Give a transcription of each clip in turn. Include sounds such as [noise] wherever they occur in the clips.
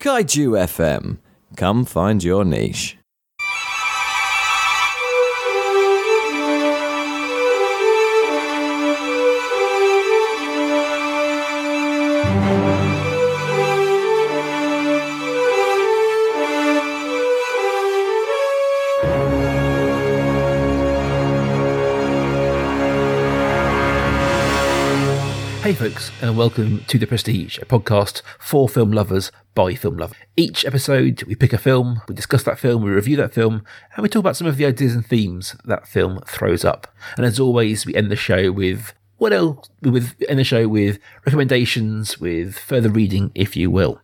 Kaiju FM. Come find your niche. Hey, folks, and welcome to The Prestige, a podcast for film lovers by film lovers. Each episode, we pick a film, we discuss that film, we review that film, and we talk about some of the ideas and themes that film throws up. And as always, we end the show with what else? With end the show with recommendations, with further reading, if you will.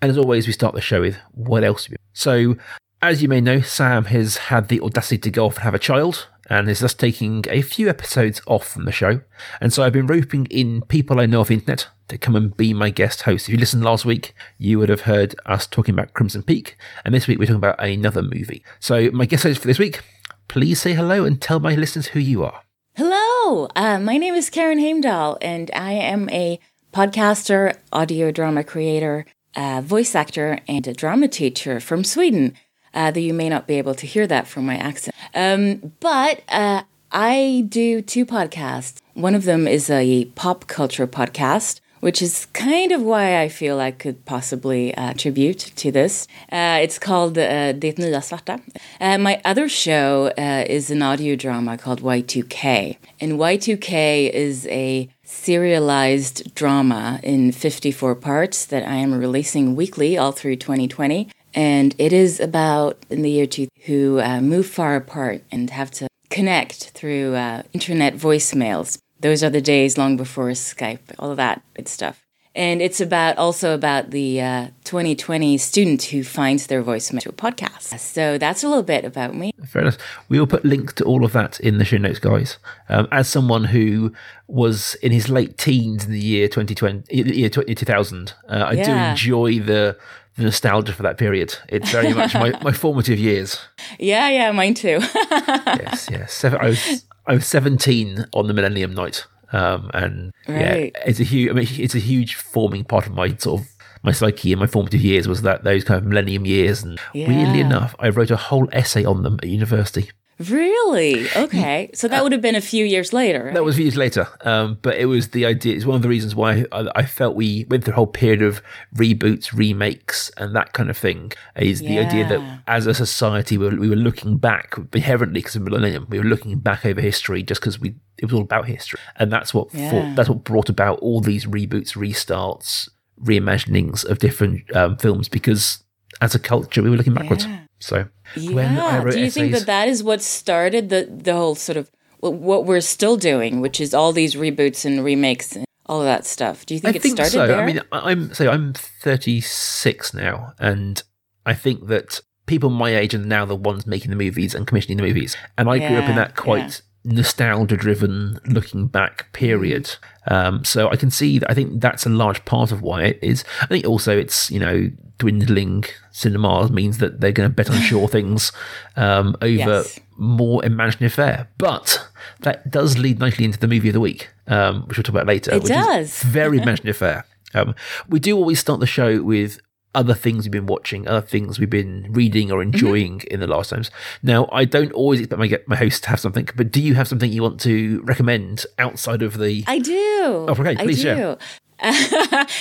And as always, we start the show with what else? So, as you may know, Sam has had the audacity to go off and have a child, and is thus taking a few episodes off from the show. And so I've been roping in people I know off the internet to come and be my guest host. If you listened last week, you would have heard us talking about Crimson Peak, and this week we're talking about another movie. So my guest host for this week, please say hello and tell my listeners who you are. Hello, uh, my name is Karin Heimdahl, and I am a podcaster, audio drama creator, uh, voice actor, and a drama teacher from Sweden. Uh, though you may not be able to hear that from my accent. Um, but uh, I do two podcasts. One of them is a pop culture podcast, which is kind of why I feel I could possibly uh, attribute to this. Uh, it's called uh, Det Nya Svarta. Uh, my other show uh, is an audio drama called Y2K. And Y2K is a serialized drama in 54 parts that I am releasing weekly all through 2020. And it is about in the year two who uh, move far apart and have to connect through uh, internet voicemails. Those are the days long before Skype, all of that good stuff. And it's about also about the uh, 2020 student who finds their voicemail to a podcast. So that's a little bit about me. Fair enough. We will put links to all of that in the show notes, guys. Um, as someone who was in his late teens in the year 2020, year 2000, uh, I Yeah. do enjoy the, the nostalgia for that period. It's very much my, my formative years. [laughs] Yeah, yeah, mine too. yes, yes. Seven, I was I was seventeen on the Millennium Night, um, and Right. yeah, it's a huge. I mean, it's a huge forming part of my sort of my psyche and my formative years was that those kind of Millennium years. And weirdly enough, I wrote a whole essay on them at university. Really? Okay. So that would have been a few years later. right? That was years later, um, but it was the idea. It's one of the reasons why I, I felt we went through a whole period of reboots, remakes, and that kind of thing. Is the idea that as a society we were, we were looking back inherently because of millennium, we were looking back over history just because we it was all about history, and that's what Yeah. for, that's what brought about all these reboots, restarts, reimaginings of different um, films because as a culture we were looking backwards. Yeah. So Yeah. Do you think that that is what started the the whole sort of what- we're still doing, which is all these reboots and remakes and all of that stuff? Do you think I it think started so. there? I mean, I- I'm so I'm 36 now, and I think that people my age are now the ones making the movies and commissioning the movies, and I grew up in that quite nostalgia-driven, looking back period. Um, so I can see that. I think that's a large part of why it is. I think also it's you know dwindling cinema means that they're going to bet on [laughs] sure things um, over Yes. more imaginative fare. But that does lead nicely into the movie of the week, um, which we'll talk about later. It which does. Is very [laughs] imaginative fare. Um, we do always start the show with other things we've been watching, other things we've been reading or Mm-hmm. enjoying in the last times. Now, I don't always expect my, get- my host to have something, but do you have something you want to recommend outside of the? I do. Oh, okay, please I share.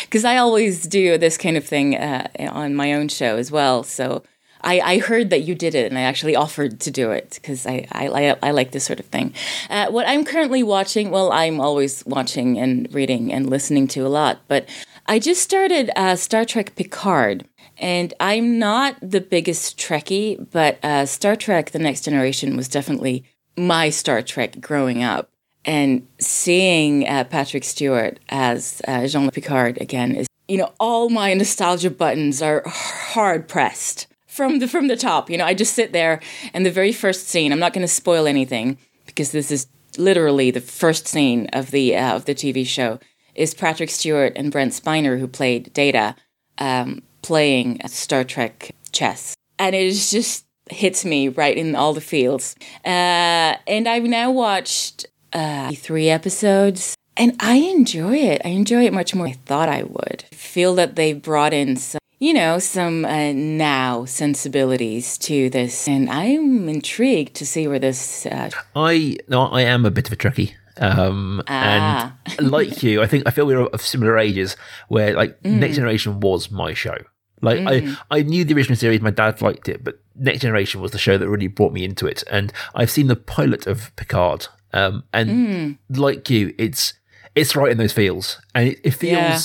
Because [laughs] I always do this kind of thing uh, on my own show as well. So I, I heard that you did it, and I actually offered to do it because I, I, I, I like this sort of thing. Uh, what I'm currently watching, well, I'm always watching and reading and listening to a lot, but I just started uh, Star Trek Picard. And I'm not the biggest Trekkie, but uh, Star Trek The Next Generation was definitely my Star Trek growing up. And seeing uh, Patrick Stewart as uh, Jean Luc Picard again is, you know, all my nostalgia buttons are hard pressed from the from the top. You know, I just sit there, and the very first scene. I'm not going to spoil anything because this is literally the first scene of the uh, of the TV show. Is Patrick Stewart and Brent Spiner, who played Data, um, playing Star Trek chess, and it just hits me right in all the feels. Uh, and I've now watched uh, three episodes, and I enjoy it. I enjoy it much more than I thought I would. I feel that they've brought in some, you know, some uh, now sensibilities to this, and I'm intrigued to see where this. Uh, I no, I am a bit of a Trekkie. Um, Ah. and [laughs] like you, I think I feel we are of similar ages where like Next Generation was my show. Like I, I knew the original series, my dad liked it, but Next Generation was the show that really brought me into it. And I've seen the pilot of Picard, um, and like you, it's it's right in those feels, and it, it feels. Yeah.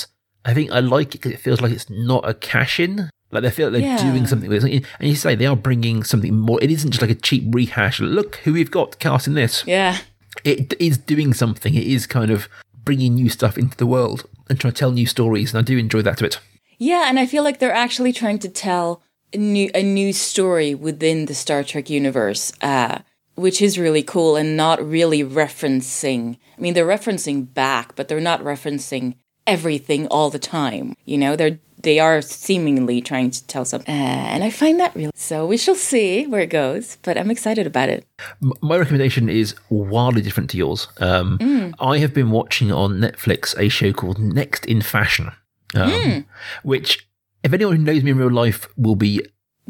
I think I like it because it feels like it's not a cash in. Like they feel like they're Yeah. doing something with it. And you say they are bringing something more. It isn't just like a cheap rehash. Look who we've got casting this yeah. It is doing something. It is kind of bringing new stuff into the world and trying to tell new stories, and I do enjoy that a bit. Yeah, and I feel like they're actually trying to tell a new a new story within the Star Trek universe, uh, which is really cool and not really referencing. I mean, they're referencing back, but they're not referencing everything all the time. You know, they're they are seemingly trying to tell something, uh, and I find that really. So we shall see where it goes, but I'm excited about it. My recommendation is wildly different to yours. Um, I have been watching on Netflix a show called Next in Fashion, um, which, if anyone who knows me in real life, will be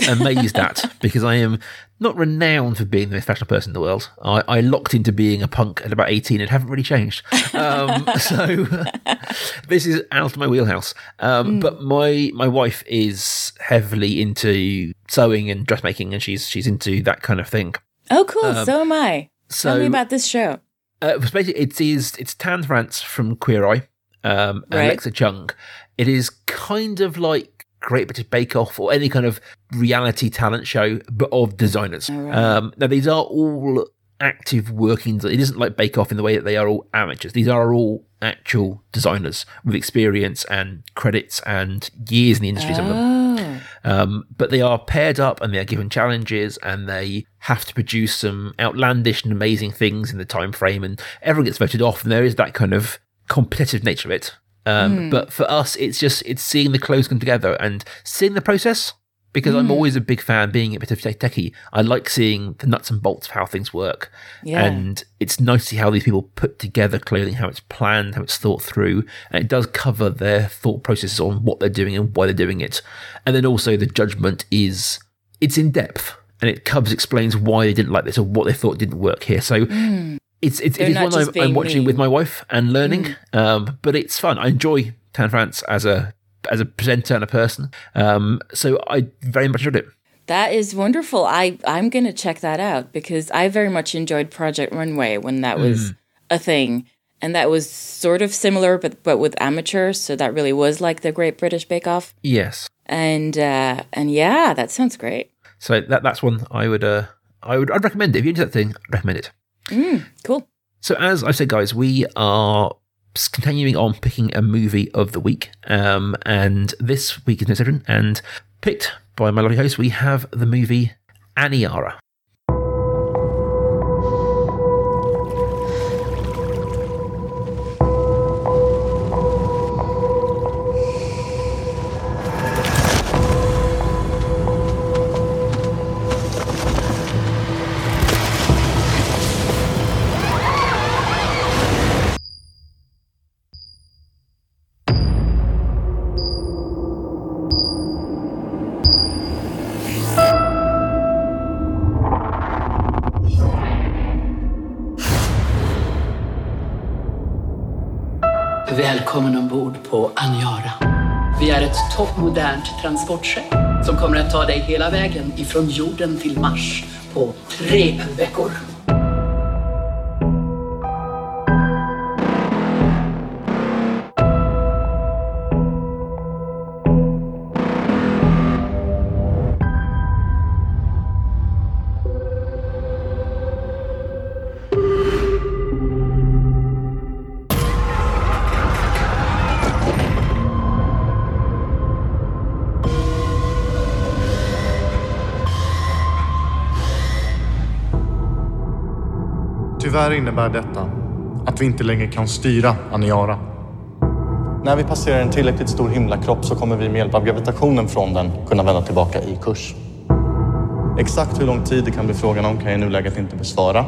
amazed at [laughs] because I am not renowned for being the most fashionable person in the world. I, I locked into being a punk at about 18 and haven't really changed. Um, [laughs] so [laughs] this is out of my wheelhouse. Um, But my, my wife is heavily into sewing and dressmaking and she's, she's into that kind of thing. Oh, cool. so am I. So Tell me about this show. uh, basically it is it's Tan France from Queer Eye um, Right. Alexa Chung. It is kind of like Great British Bake Off or any kind of reality talent show, but of designers. Um, now these are all active working. It isn't like Bake Off in the way that they are all amateurs. These are all actual designers with experience and credits and years in the industry. Some of them. Oh, Um, but they are paired up and they are given challenges and they have to produce some outlandish and amazing things in the time frame and everyone gets voted off and there is that kind of competitive nature of it. Um, hmm. But for us, it's just it's seeing the clothes come together and seeing the process. Because I'm hmm. always a big fan, being a bit of tech- techie, I like seeing the nuts and bolts of how things work. Yeah. And it's nice to see how these people put together clothing, how it's planned, how it's thought through. And it does cover their thought processes on what they're doing and why they're doing it. And then also the judgment is, it's in depth and it covers, explains why they didn't like this or what they thought didn't work here. So hmm. It's, it's, it is one I'm, I'm watching with my wife and learning. Um, but it's fun. I enjoy Tan France as a, as a presenter and a person. Um, so I very much enjoyed it. That is wonderful. I I'm gonna check that out because I very much enjoyed Project Runway when that was a thing, and that was sort of similar, but but with amateurs. So that really was like the Great British Bake Off, Yes. and uh, and yeah, that sounds great. So that that's one I would uh I would I'd recommend it. If you're into that thing, I'd recommend it. Cool. So as I said, guys, we are continuing on picking a movie of the week. Um, and this week is no different. And picked by my lovely host, we have the movie Aniara. Transportsätt transportskepp som kommer att ta dig hela vägen ifrån jorden till Mars på tre veckor. Tyvärr innebär detta att vi inte längre kan styra Aniara. När vi passerar en tillräckligt stor himlakropp så kommer vi med hjälp av gravitationen från den kunna vända tillbaka i kurs. Exakt hur lång tid det kan bli frågan om kan jag i nuläget inte besvara.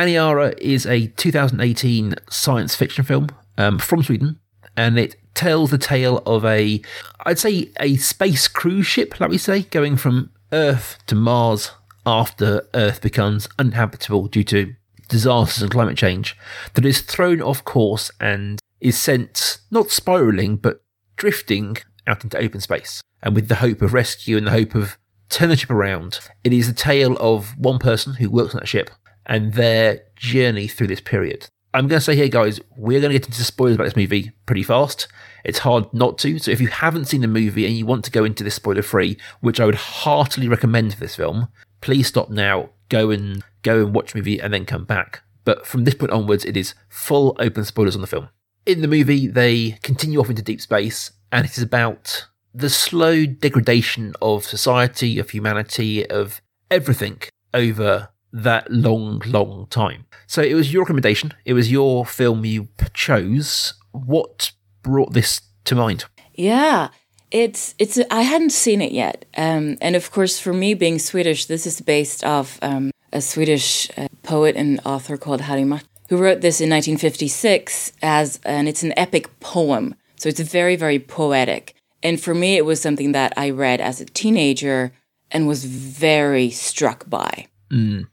Aniara is a 2018 science fiction film um, from Sweden, and it tells the tale of a, I'd say, a space cruise ship, let me say, going from Earth to Mars after Earth becomes uninhabitable due to disasters and climate change, that is thrown off course and is sent not spiraling but drifting out into open space. And with the hope of rescue and the hope of turn the ship around, it is the tale of one person who works on that ship and their journey through this period. I'm going to say here, guys, we're going to get into spoilers about this movie pretty fast. It's hard not to. So if you haven't seen the movie and you want to go into this spoiler free, which I would heartily recommend for this film, please stop now, go and go and watch the movie and then come back. But from this point onwards, it is full open spoilers on the film. In the movie, they continue off into deep space, and it is about the slow degradation of society, of humanity, of everything over that long, long time. So it was your recommendation. It was your film you chose. What brought this to mind? Yeah, it's it's. I hadn't seen it yet, um, and of course, for me being Swedish, this is based off um, a Swedish uh, poet and author called Harry Martinson, who wrote this in 1956 as, and it's an epic poem. So it's very, very poetic. And for me, it was something that I read as a teenager and was very struck by.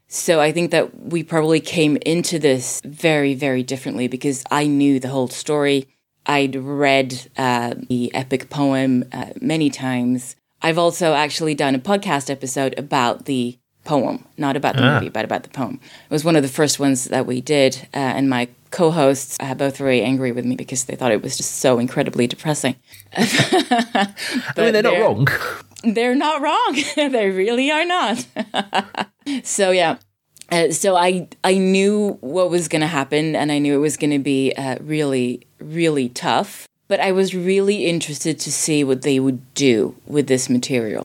So I think that we probably came into this very, very differently because I knew the whole story. I'd read uh, the epic poem uh, many times. I've also actually done a podcast episode about the poem, not about the movie, but about the poem. It was one of the first ones that we did, uh, and my co-hosts uh, both very angry with me because they thought it was just so incredibly depressing. [laughs] I mean, they're not wrong. [laughs] They're not wrong. [laughs] they really are not. So yeah. Uh, so I I knew what was going to happen, and I knew it was going to be uh, really really tough. But I was really interested to see what they would do with this material.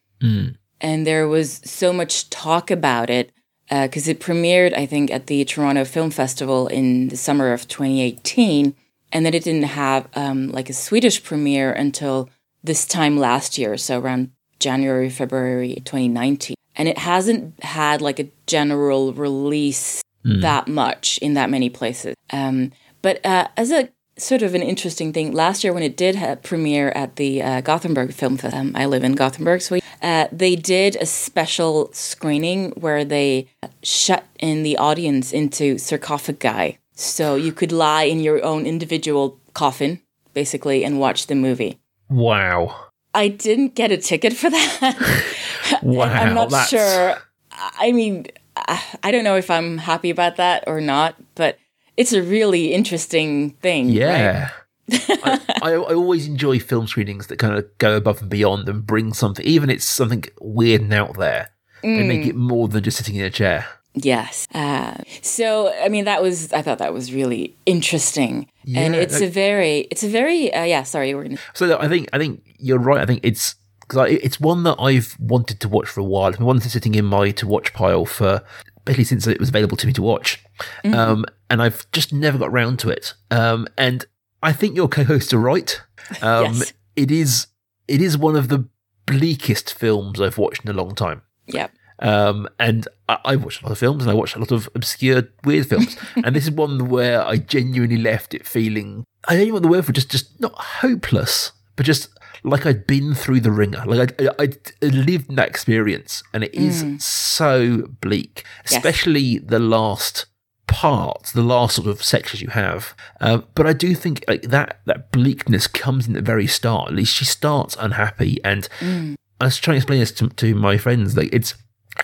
And there was so much talk about it because it premiered, I think, at the Toronto Film Festival in the summer of 2018, and then it didn't have um, like a Swedish premiere until this time last year, so around January, February 2019. And it hasn't had like a general release that much in that many places. Um, but uh, as a sort of an interesting thing, last year when it did ha- premiere at the uh, Gothenburg Film Festival, um, I live in Gothenburg, Sweden, uh, they did a special screening where they shut in the audience into sarcophagi. So you could lie in your own individual coffin, basically, and watch the movie. Wow. I didn't get a ticket for that. [laughs] Wow. I'm not that's- sure. I mean, I don't know if I'm happy about that or not, but it's a really interesting thing. right? Yeah. [laughs] I, I, I always enjoy film screenings that kind of go above and beyond and bring something, even if it's something weird and out there. They Mm. make it more than just sitting in a chair. Yes. Uh, so, I mean, that was, I thought that was really interesting. And it's like- a very, it's a very, uh, yeah, sorry, we're to, So I think I think you're right. I think it's because it's one that I've wanted to watch for a while. It's been one that's sitting in my to watch pile for basically since it was available to me to watch, um, and I've just never got round to it. Um, and I think your co-hosts are right. [laughs] Um, Yes. It is it is one of the bleakest films I've watched in a long time. yeah. Um, and I, I watched a lot of films and I watched a lot of obscure, weird films. [laughs] and this is one where I genuinely left it feeling, I don't even know the word for, just, just not hopeless, but just like I'd been through the ringer. Like I'd, I'd, I'd lived that experience. And it is so bleak, Yes. especially the last part, the last sort of sections you have. Um, but I do think like that, that bleakness comes in the very start. At least she starts unhappy and I was trying to explain this to, to my friends. Like it's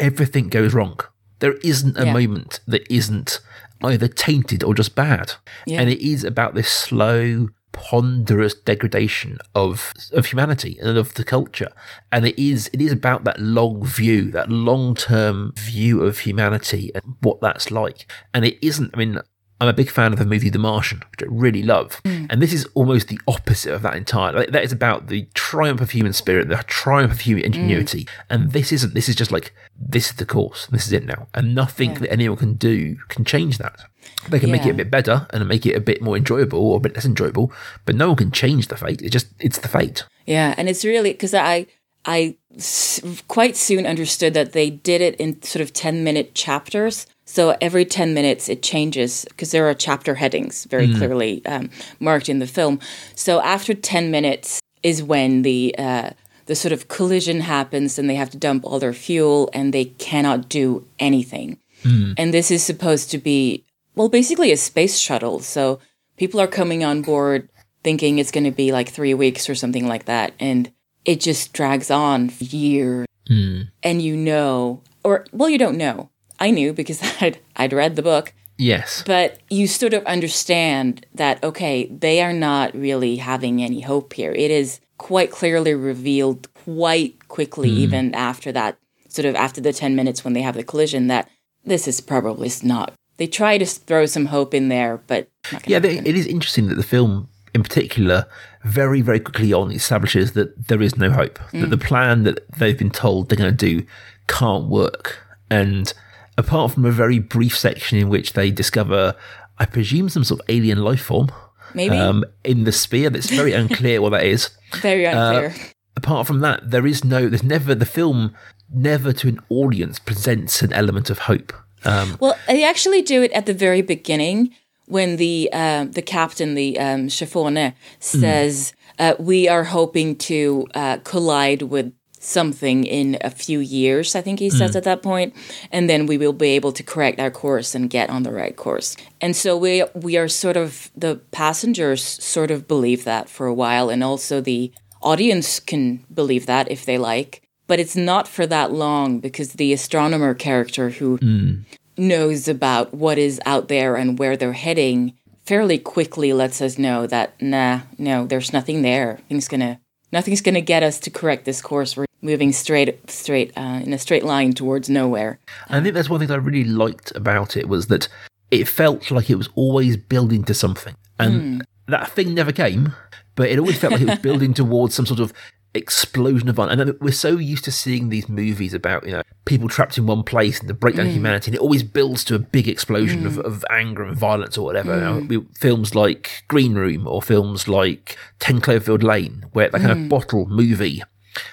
everything goes wrong. There isn't a Yeah. moment that isn't either tainted or just bad. Yeah. And it is about this slow, ponderous degradation of of humanity and of the culture. And it is it is about that long view, that long term view of humanity and what that's like. And it isn't. I mean. I'm a big fan of the movie The Martian, which I really love. Mm. And this is almost the opposite of that entire. Like, that is about the triumph of human spirit, the triumph of human ingenuity. Mm. And this isn't. This is just like, this is the course. This is it now. And nothing that anyone can do can change that. They can make it a bit better and make it a bit more enjoyable or a bit less enjoyable, but no one can change the fate. It's just, it's the fate. Yeah, and it's really because I I s- quite soon understood that they did it in sort of ten minute chapters. So every 10 minutes it changes because there are chapter headings very clearly um, marked in the film. So after 10 minutes is when the uh, the sort of collision happens and they have to dump all their fuel and they cannot do anything. And this is supposed to be well basically a space shuttle. So people are coming on board thinking it's going to be like 3 weeks or something like that and it just drags on for years. And you know or well you don't know. I knew because [laughs] I'd I'd read the book Yes. but you sort of understand that okay they are not really having any hope here it is quite clearly revealed quite quickly hmm. even after that sort of after the 10 minutes when they have the collision that this is probably not they try to throw some hope in there but not Yeah, they, it is interesting that the film, in particular, very, very quickly on establishes that there is no hope. That hmm. the plan that they've been told they're going to do can't work. And apart from a very brief section in which they discover, I presume, some sort of alien life form maybe um, in the sphere, that's very unclear what that is. [laughs] very unclear Apart from that, there is no, there's never, the film never to an audience presents an element of hope. Um, Well, they actually do it at the very beginning when the uh, the captain, the um, Chefone, says, uh, "We are hoping to uh, collide with something in a few years." I think he says mm. at that point, and then we will be able to correct our course and get on the right course. And so we we are sort of the passengers sort of believe that for a while, and also the audience can believe that if they like. But it's not for that long because the astronomer character who mm. knows about what is out there and where they're heading fairly quickly lets us know that nah no there's nothing there nothing's gonna nothing's gonna get us to correct this course. We're moving straight straight uh, in a straight line towards nowhere. I think that's one thing I really liked about it was that it felt like it was always building to something. And that thing never came, but it always felt like it was [laughs] building towards some sort of explosion of violence. And we're so used to seeing these movies about, you know, people trapped in one place and the breakdown of mm. humanity, and it always builds to a big explosion of, mm. of anger and violence or whatever. You know, mm. films like Green Room or films like 10 Cloverfield Lane, where that kind of bottle movie.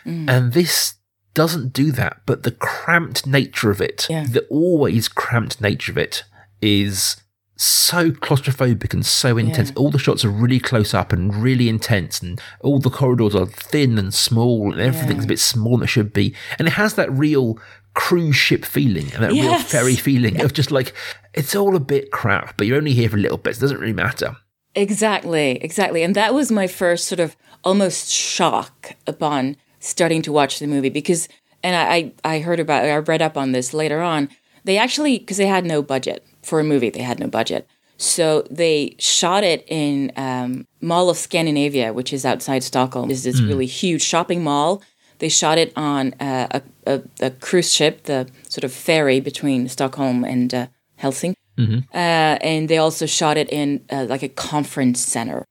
And this doesn't do that, but the cramped nature of it, Yeah. the always cramped nature of it, is so claustrophobic and so intense. All the shots are really close up and really intense, and all the corridors are thin and small, and everything's a bit smaller than it should be. And it has that real cruise ship feeling and that real ferry feeling of just like it's all a bit crap, but you're only here for a little bit. So it doesn't really matter. exactly exactly and that was my first sort of almost shock upon starting to watch the movie because and i i I heard about i read up on this later on they actually because they had no budget for a movie they had no budget so they shot it in um, Mall of Scandinavia, which is outside Stockholm. It's this really huge shopping mall. They shot it on uh, a, a, a cruise ship, the sort of ferry between Stockholm and uh, Helsinki. Uh, and they also shot it in uh, like a conference center.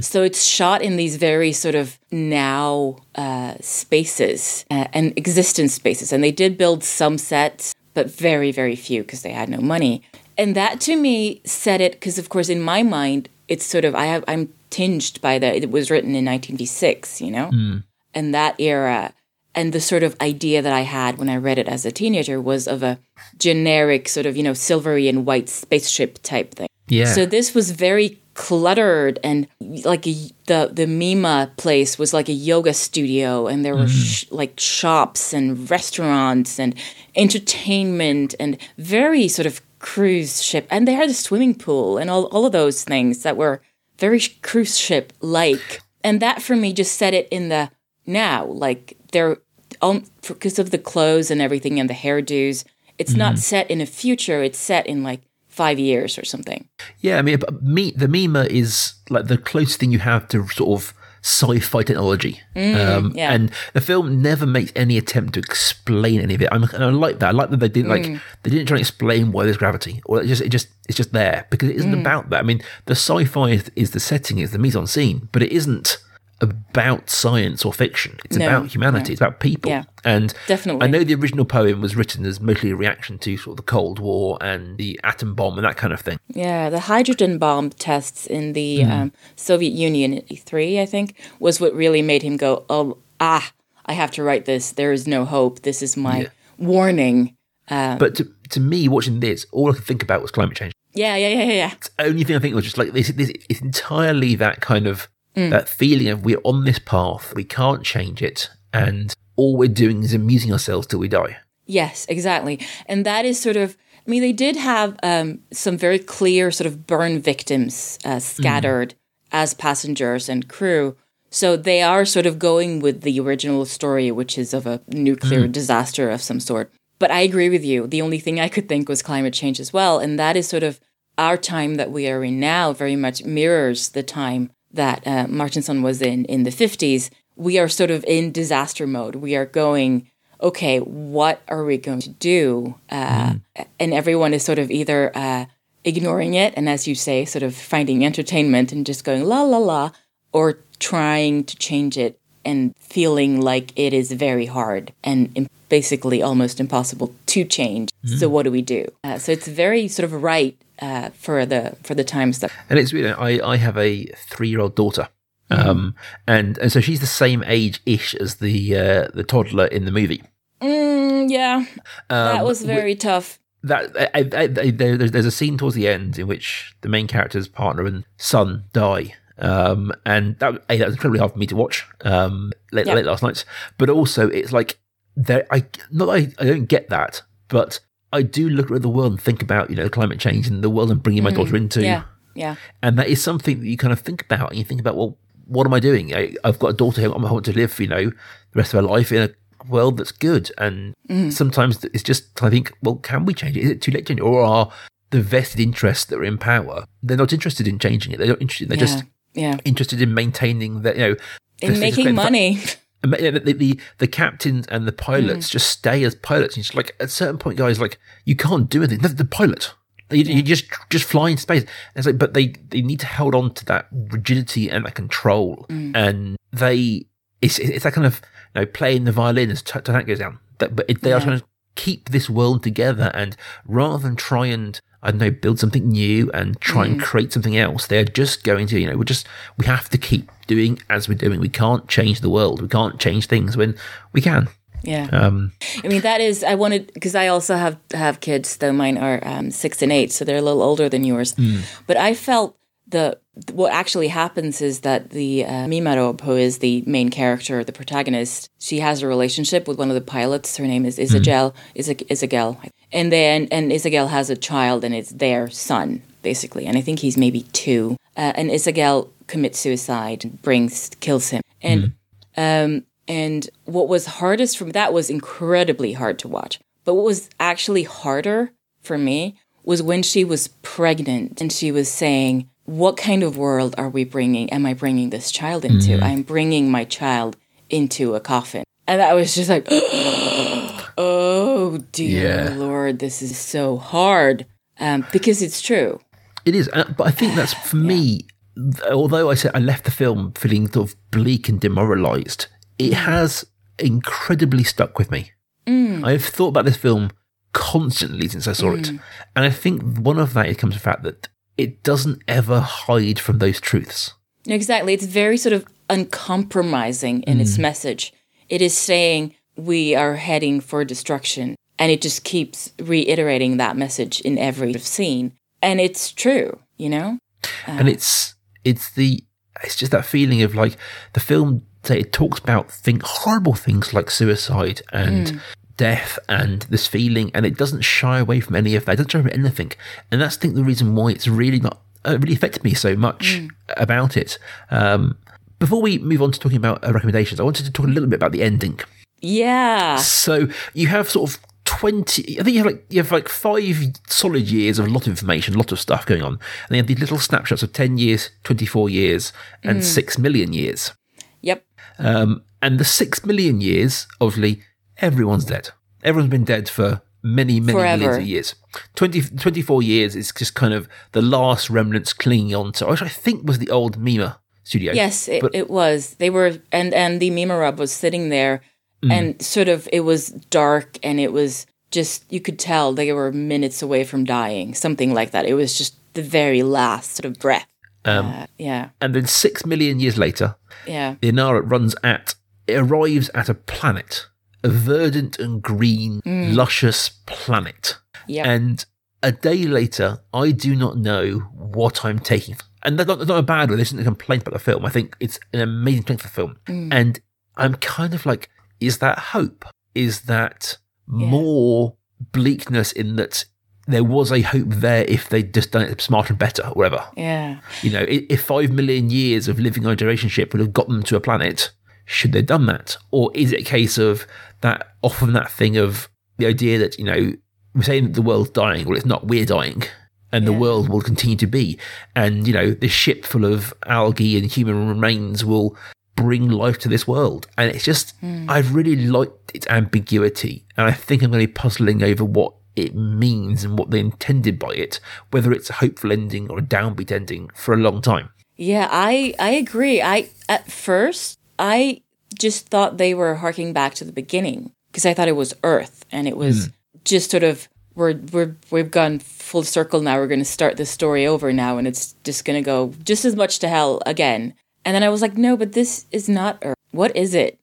So it's shot in these very sort of now uh, spaces uh, and existence spaces. And they did build some sets, but very, very few because they had no money. And that to me set it, because of course, in my mind, it's sort of, I have, I'm tinged by the, it was written in 1956, you know? Hmm. And that era. And the sort of idea that I had when I read it as a teenager was of a generic sort of, you know, silvery and white spaceship type thing. Yeah. So this was very cluttered and like a, the the Mima place was like a yoga studio and there were hmm. sh- like shops and restaurants and entertainment and very sort of cruise ship and they had a swimming pool and all, all of those things that were very cruise ship like. And that for me just set it in the now like they're um, because of the clothes and everything and the hairdos it's not set in a future it's set in like five years or something. Yeah, I mean, me, the Mima is like the closest thing you have to sort of sci-fi technology, mm, um, yeah. and the film never makes any attempt to explain any of it. I'm, and I like that. I like that they didn't like mm. they didn't try to explain why there's gravity, or it just it just it's just there because it isn't mm. about that. I mean, the sci-fi is, is the setting, is the mise en scene, but it isn't about science or fiction. It's No, about humanity. no. It's about people. Yeah, and definitely. I know the original poem was written as mostly a reaction to sort of the Cold War and the atom bomb and that kind of thing. Yeah, the hydrogen bomb tests in the um, Soviet Union in 83, I think, was what really made him go, oh, ah, I have to write this. There is no hope. This is my warning. but to, to me, watching this, all I could think about was climate change. Yeah, yeah, yeah, yeah, yeah. It's the only thing I think was just like this. this it's entirely that kind of that feeling of we're on this path, we can't change it, and all we're doing is amusing ourselves till we die. Yes, exactly. And that is sort of, I mean, they did have um, some very clear sort of burn victims uh, scattered as passengers and crew. So they are sort of going with the original story, which is of a nuclear disaster of some sort. But I agree with you. The only thing I could think was climate change as well. And that is sort of our time that we are in now very much mirrors the time that uh, Martinson was in in the 50s. We are sort of in disaster mode. We are going, okay, what are we going to do? Uh, And everyone is sort of either uh, ignoring it and, as you say, sort of finding entertainment and just going la la la, or trying to change it and feeling like it is very hard and basically almost impossible to change. So what do we do? Uh, so it's very sort of right uh, for the for the times that And it's you know, I I have a three year old daughter, um, and and so she's the same age ish as the uh, the toddler in the movie. Mm, yeah, that Um, was very tough. that I, I, I, there, there's there's a scene towards the end in which the main character's partner and son die. Um, and that, that was incredibly hard for me to watch um, late, Yeah. late last night. But also, it's like there. I not that I, I don't get that, but I do look at the world and think about you know climate change and the world I'm bringing my daughter into. Yeah, yeah, And that is something that you kind of think about, and you think about, well, what am I doing? I, I've got a daughter who I want to live, you know, the rest of her life in a world that's good. And Mm-hmm. sometimes it's just, I think, well, can we change it? Is it too late to change it? Or are the vested interests that are in power, they're not interested in changing it. They're not interested. They're yeah, just yeah. interested in maintaining that, you know, In making money. and [laughs] The, the, the, captains and the pilots Mm. just stay as pilots. And it's like, at a certain point, guys, like, you can't do anything. They're the pilot. You, you just just fly in space. And it's like, but they, they need to hold on to that rigidity and that control. Mm. And they, it's, it's that kind of, you know, playing the violin as Titanic goes down. That, but it, they are Yeah. trying to keep this world together. And rather than try and, I don't know, build something new and try Mm. and create something else, they're just going to, you know, we're just, we have to keep doing as we're doing. We can't change the world. We can't change things when we can. Yeah. Um, I mean, that is, I wanted, because I also have, have kids, though mine are um, six and eight, so they're a little older than yours. But I felt the, what actually happens is that the uh, Mimarob, who is the main character, the protagonist, she has a relationship with one of the pilots. Her name is Isagel, Isag- Isagel. And then, and Isagel has a child and it's their son, basically. And I think he's maybe two. Uh, and Isagel commits suicide and brings, kills him. And, um, and what was hardest for me, that was incredibly hard to watch. But what was actually harder for me was when she was pregnant and she was saying, What kind of world are we bringing? Am I bringing this child into? I'm bringing my child into a coffin. And I was just like, [gasps] Oh dear Yeah. Lord, this is so hard. Um, because it's true. It is, uh, but I think that's for [sighs] me. Although I said I left the film feeling sort of bleak and demoralised, it has incredibly stuck with me. I've thought about this film constantly since I saw it, and I think one of that comes from the fact that it doesn't ever hide from those truths. Exactly. It's very sort of uncompromising in its mm. message. It is saying we are heading for destruction. And it just keeps reiterating that message in every scene. And it's true, you know? and uh. it's it's the it's just that feeling of like the film it talks about think horrible things like suicide and mm. Death and this feeling and it doesn't shy away from any of that. It doesn't shy away from anything. And that's I think the reason why it's really not uh, really affected me so much about it. Um before we move on to talking about uh, recommendations i wanted to talk a little bit about the ending. Yeah. so you have sort of 20 i think you have like you have like five solid years of a lot of information a lot of stuff going on and you have these little snapshots of 10 years 24 years and 6 million years. Yep. um, and the 6 million years obviously everyone's dead. Everyone's been dead for many many millions of years. 20, 24 years is just kind of the last remnants clinging on to which i think was the old mima studio. Yes, it, But- it was. They were, and and the Mimarob was sitting there, and sort of it was dark, and it was just you could tell they were minutes away from dying, something like that. It was just the very last sort of breath. uh, yeah, and then 6 million years later yeah, the Aniara runs at, it arrives at a planet, verdant and green, mm. luscious planet. Yep. And a day later, I do not know what I'm taking. And that's not, that's not a bad one. This isn't a complaint about the film. I think it's an amazing strength of the film. Mm. And I'm kind of like, is that hope? Is that more bleakness in that there was a hope there if they'd just done it smarter and better or whatever? Yeah. You know, if five million years of living on a duration ship would have got them to a planet, should they have done that? Or is it a case of that often that thing of the idea that, you know, we're saying that the world's dying, well, it's not, we're dying. And the world will continue to be. And, you know, this ship full of algae and human remains will bring life to this world. And it's just, hmm. I've really liked its ambiguity. And I think I'm going to be puzzling over what it means and what they intended by it, whether it's a hopeful ending or a downbeat ending for a long time. Yeah, I I agree. I at first I just thought they were harking back to the beginning because I thought it was Earth and it was just sort of we're we're we've gone full circle now. We're going to start this story over now, and it's just going to go just as much to hell again. And then I was like, no, but this is not Earth. What is it?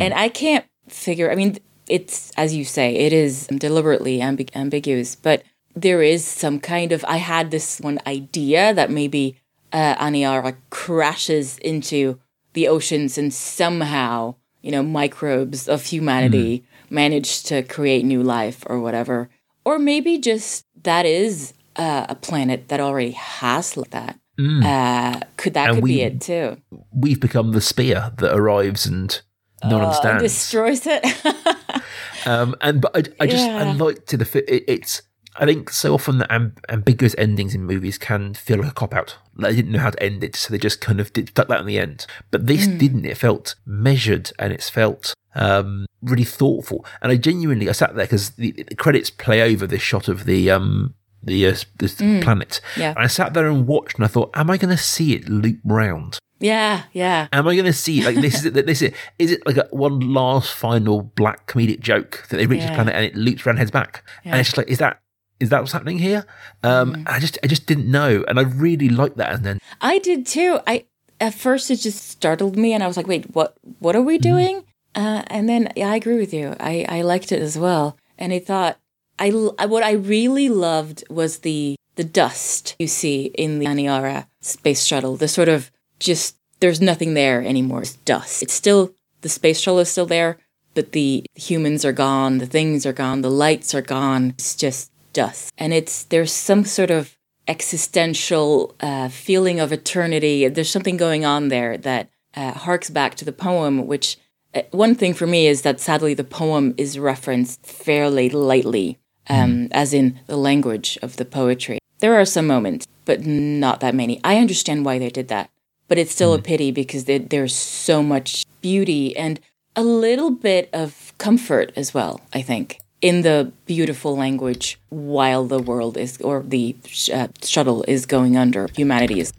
And I can't figure. I mean, it's as you say, it is deliberately ambi- ambiguous, but there is some kind of. I had this one idea that maybe uh, Aniara crashes into the oceans and somehow, you know, microbes of humanity manage to create new life or whatever. Or maybe just that is uh, a planet that already has like that. Uh, could that And could be we- it too? We've become the spear that arrives and no one Uh, understands. destroys it. [laughs] Um, and but I, I just I like to the it, it's. I think so often that amb- ambiguous endings in movies can feel like a cop out. Like they didn't know how to end it, so they just kind of did, stuck that in the end. But this Hmm. didn't. It felt measured and it felt um, really thoughtful. And I genuinely I sat there because the, the credits play over this shot of the um the uh, this planet. Yeah. And I sat there and watched, and I thought, am I going to see it loop round? yeah, yeah. Am I going to see like this? Is it? This is is it like a one last final black comedic joke that they reach the Yeah. planet and it loops around, heads back, and it's just like, is that is that what's happening here? Um, Mm-hmm. I just I just didn't know, and I really liked that. And then I did too. I at first it just startled me, and I was like, "Wait, what? What are we doing?" Uh, and then yeah, I agree with you. I I liked it as well, and I thought I what I really loved was the the dust you see in the Aniara space shuttle. The sort of just there's nothing there anymore. It's dust. It's still the space shuttle is still there, but the humans are gone. The things are gone. The lights are gone. It's just dust, and it's there's some sort of existential uh, feeling of eternity. There's something going on there that uh, harks back to the poem, which uh, one thing for me is that sadly the poem is referenced fairly lightly, um, as in the language of the poetry. There are some moments, but not that many. I understand why they did that, but it's still a pity because there- there's so much beauty and a little bit of comfort as well, I think, in the beautiful language while the world is, or the sh- uh, shuttle is going under, humanity is.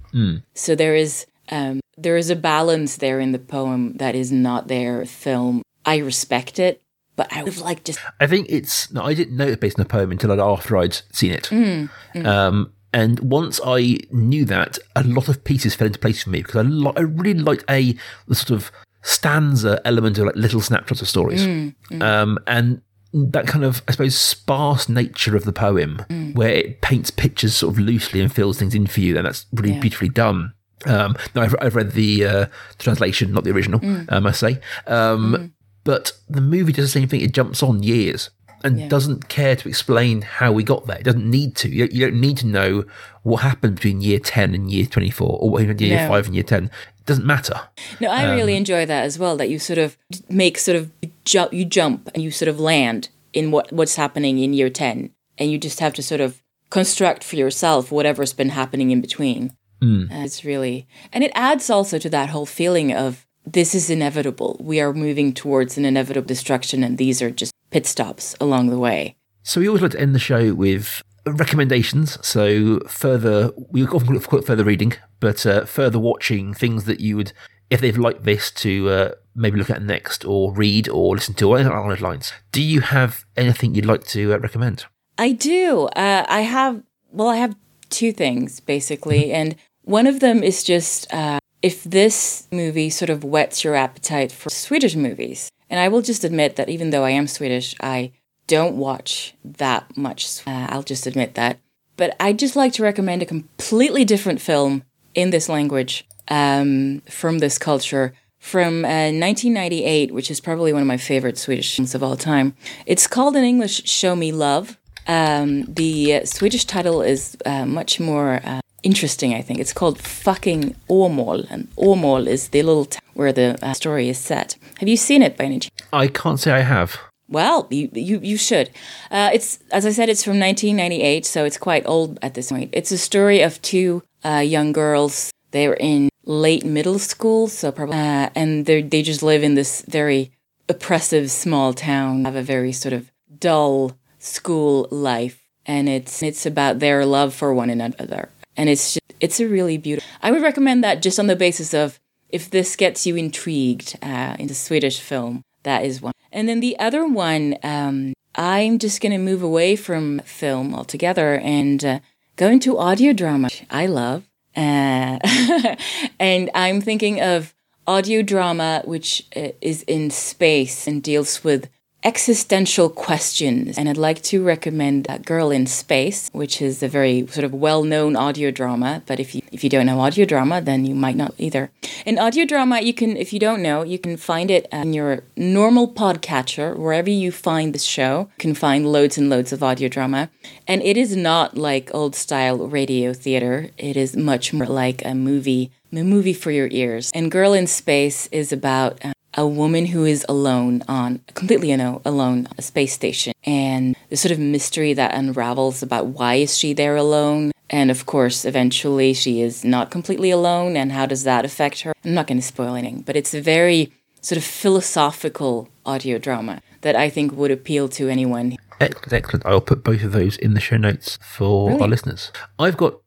So there is, um, there is a balance there in the poem that is not there film. I respect it, but I would have liked just I think it's no, I didn't know it based on the poem until after I'd seen it. Mm, Um, and once I knew that, a lot of pieces fell into place for me because I, li- I really liked a the sort of stanza element of like little snapshots of stories, Mm, um, and that kind of I suppose sparse nature of the poem, Mm. where it paints pictures sort of loosely and fills things in for you, and that's really Yeah. beautifully done. Um, I've, I've read the uh, translation, not the original, Mm. I must say. Um, But the movie does the same thing; it jumps on years and Yeah. doesn't care to explain how we got there. It doesn't need to. You don't, you don't need to know what happened between year ten and year twenty-four, or what happened year No. five and year ten. It doesn't matter. No, I really enjoy that as well. That you sort of make sort of jump, you jump and you sort of land in what what's happening in year ten, and you just have to sort of construct for yourself whatever's been happening in between. Uh, it's really, and it adds also to that whole feeling of this is inevitable. We are moving towards an inevitable destruction, and these are just pit stops along the way. So we always like to end the show with recommendations. So further, we often look for further reading, but uh, further watching things that you would, if they've liked this, to uh, maybe look at next, or read, or listen to, or anything along those lines. Do you have anything you'd like to uh, recommend? I do. Uh, I have, well, I have two things basically. And one of them is just uh, if this movie sort of whets your appetite for Swedish movies. And I will just admit that even though I am Swedish, I don't watch that much. Uh, I'll just admit that. But I'd just like to recommend a completely different film in this language um, from this culture from uh, 1998, which is probably one of my favorite Swedish films of all time. It's called in English Show Me Love. Um, the uh, Swedish title is uh, much more uh, interesting, I think. It's called Fucking Åmål, and Åmål is the little town where the uh, story is set. Have you seen it by any chance? I can't say I have. Well, you you, you should. Uh, it's as I said, it's from 1998, so it's quite old at this point. It's a story of two uh, young girls. They're in late middle school, so probably, uh, and they they just live in this very oppressive small town. Have a very sort of dull school life, and it's it's about their love for one another, and it's just, it's a really beautiful. I would recommend that just on the basis of if this gets you intrigued uh, into Swedish film, that is one. And then the other one, um, I'm just going to move away from film altogether and uh, go into audio drama. I love. Uh, [laughs] and I'm thinking of audio drama, which uh, is in space and deals with existential questions. And I'd like to recommend A Girl in Space, which is a very sort of well-known audio drama. But if you if you don't know audio drama, then you might not either. In audio drama, you can, if you don't know, you can find it in your normal podcatcher, wherever you find this show. You can find loads and loads of audio drama. And it is not like old style radio theater. It is much more like a movie, a movie for your ears. And Girl in Space is about uh, a woman who is alone on completely you know alone a space station. And the sort of mystery that unravels about why is she there alone? And of course eventually she is not completely alone and how does that affect her? I'm not going to spoil anything but it's a very sort of philosophical audio drama that i think would appeal to anyone. Excellent, excellent. I'll put both of those in the show notes for our listeners. I've got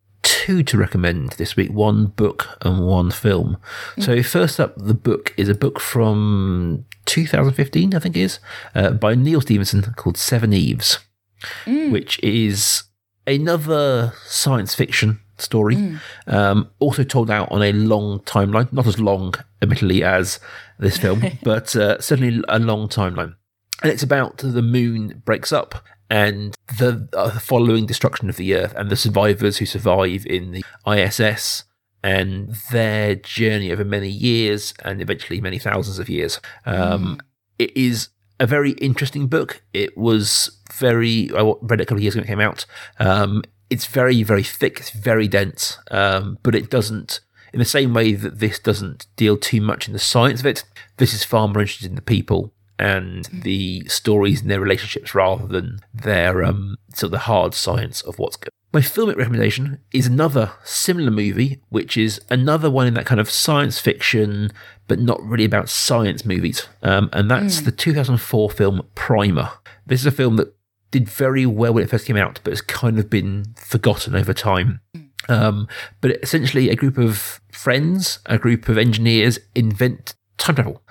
two to recommend this week one book and one film. So, first up, the book is a book from 2015, I think it is, uh, by Neal Stephenson called Seveneves, which is another science fiction story, um, also told out on a long timeline, not as long, admittedly, as this film, [laughs] but uh, certainly a long timeline. And it's about the moon breaks up and the uh, following destruction of the earth and the survivors who survive in the ISS and their journey over many years and eventually many thousands of years. Um, It is a very interesting book. It was very, I read it a couple of years ago when it came out. Um, it's very, very thick, it's very dense, um, but it doesn't, in the same way that this doesn't deal too much in the science of it, this is far more interested in the people and the stories and their relationships rather than their um, sort of the hard science of what's good. My filmic recommendation is another similar movie, which is another one in that kind of science fiction, but not really about science movies. Um, and that's the 2004 film Primer. This is a film that did very well when it first came out, but has kind of been forgotten over time. Um, but essentially, a group of friends, a group of engineers invent time travel.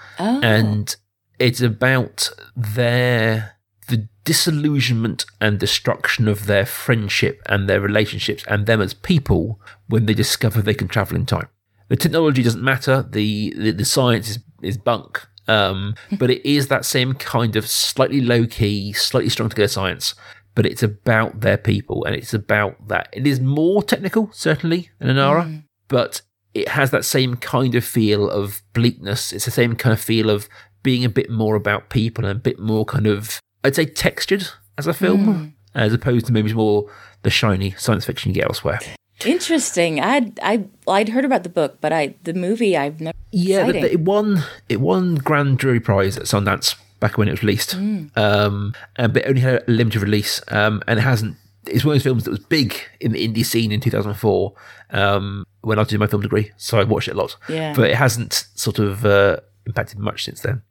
And it's about their the disillusionment and destruction of their friendship and their relationships and them as people when they discover they can travel in time. The technology doesn't matter. The the, the science is, is bunk. Um, but it is that same kind of slightly low key, slightly strung together science. But it's about their people and it's about that. It is more technical, certainly, than Aniara, but it has that same kind of feel of bleakness. It's the same kind of feel of being a bit more about people and a bit more kind of, I'd say, textured as a film, as opposed to maybe more the shiny science fiction you get elsewhere. interesting i'd i i'd heard about the book but i the movie i've never Yeah, but Exciting. it won it won Grand Jury Prize at Sundance back when it was released, um, and, but it only had a limited release, um, and it hasn't. It's one of those films that was big in the indie scene in 2004 um, when I was doing my film degree, so I watched it a lot. Yeah. But it hasn't sort of uh, impacted much since then.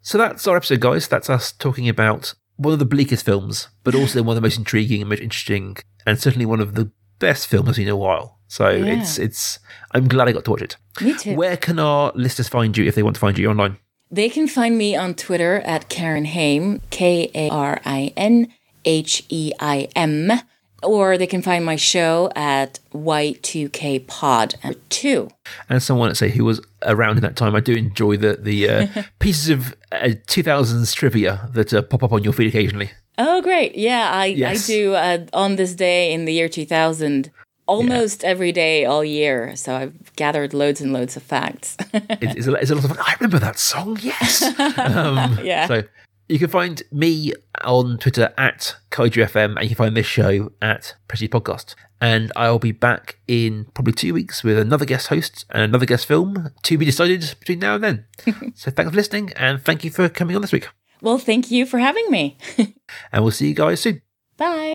So that's our episode, guys. That's us talking about one of the bleakest films, but also one of the most intriguing and most interesting, and certainly one of the best films I've seen in a while. So Yeah. it's it's. I'm glad I got to watch it. Me too. Where can our listeners find you if they want to find you online? They can find me on Twitter at Karin Heim, K A R I N H E I M, Or they can find my show at Y2K Pod 2. And someone let's say who was around in that time, I do enjoy the the uh, [laughs] pieces of uh, 2000s trivia that uh, pop up on your feed occasionally. Oh, great. Yeah, I, Yes. I do uh, on this day in the year 2000 almost every day all year. So I've gathered loads and loads of facts. [laughs] It- it's, a, it's a lot of. I remember that song. Yes. [laughs] Um, Yeah. So you can find me on Twitter at Kaiju FM, and you can find this show at Prestige Podcast. And I'll be back in probably two weeks with another guest host and another guest film to be decided between now and then. [laughs] so thanks for listening, and thank you for coming on this week. well, thank you for having me. [laughs] And we'll see you guys soon. Bye.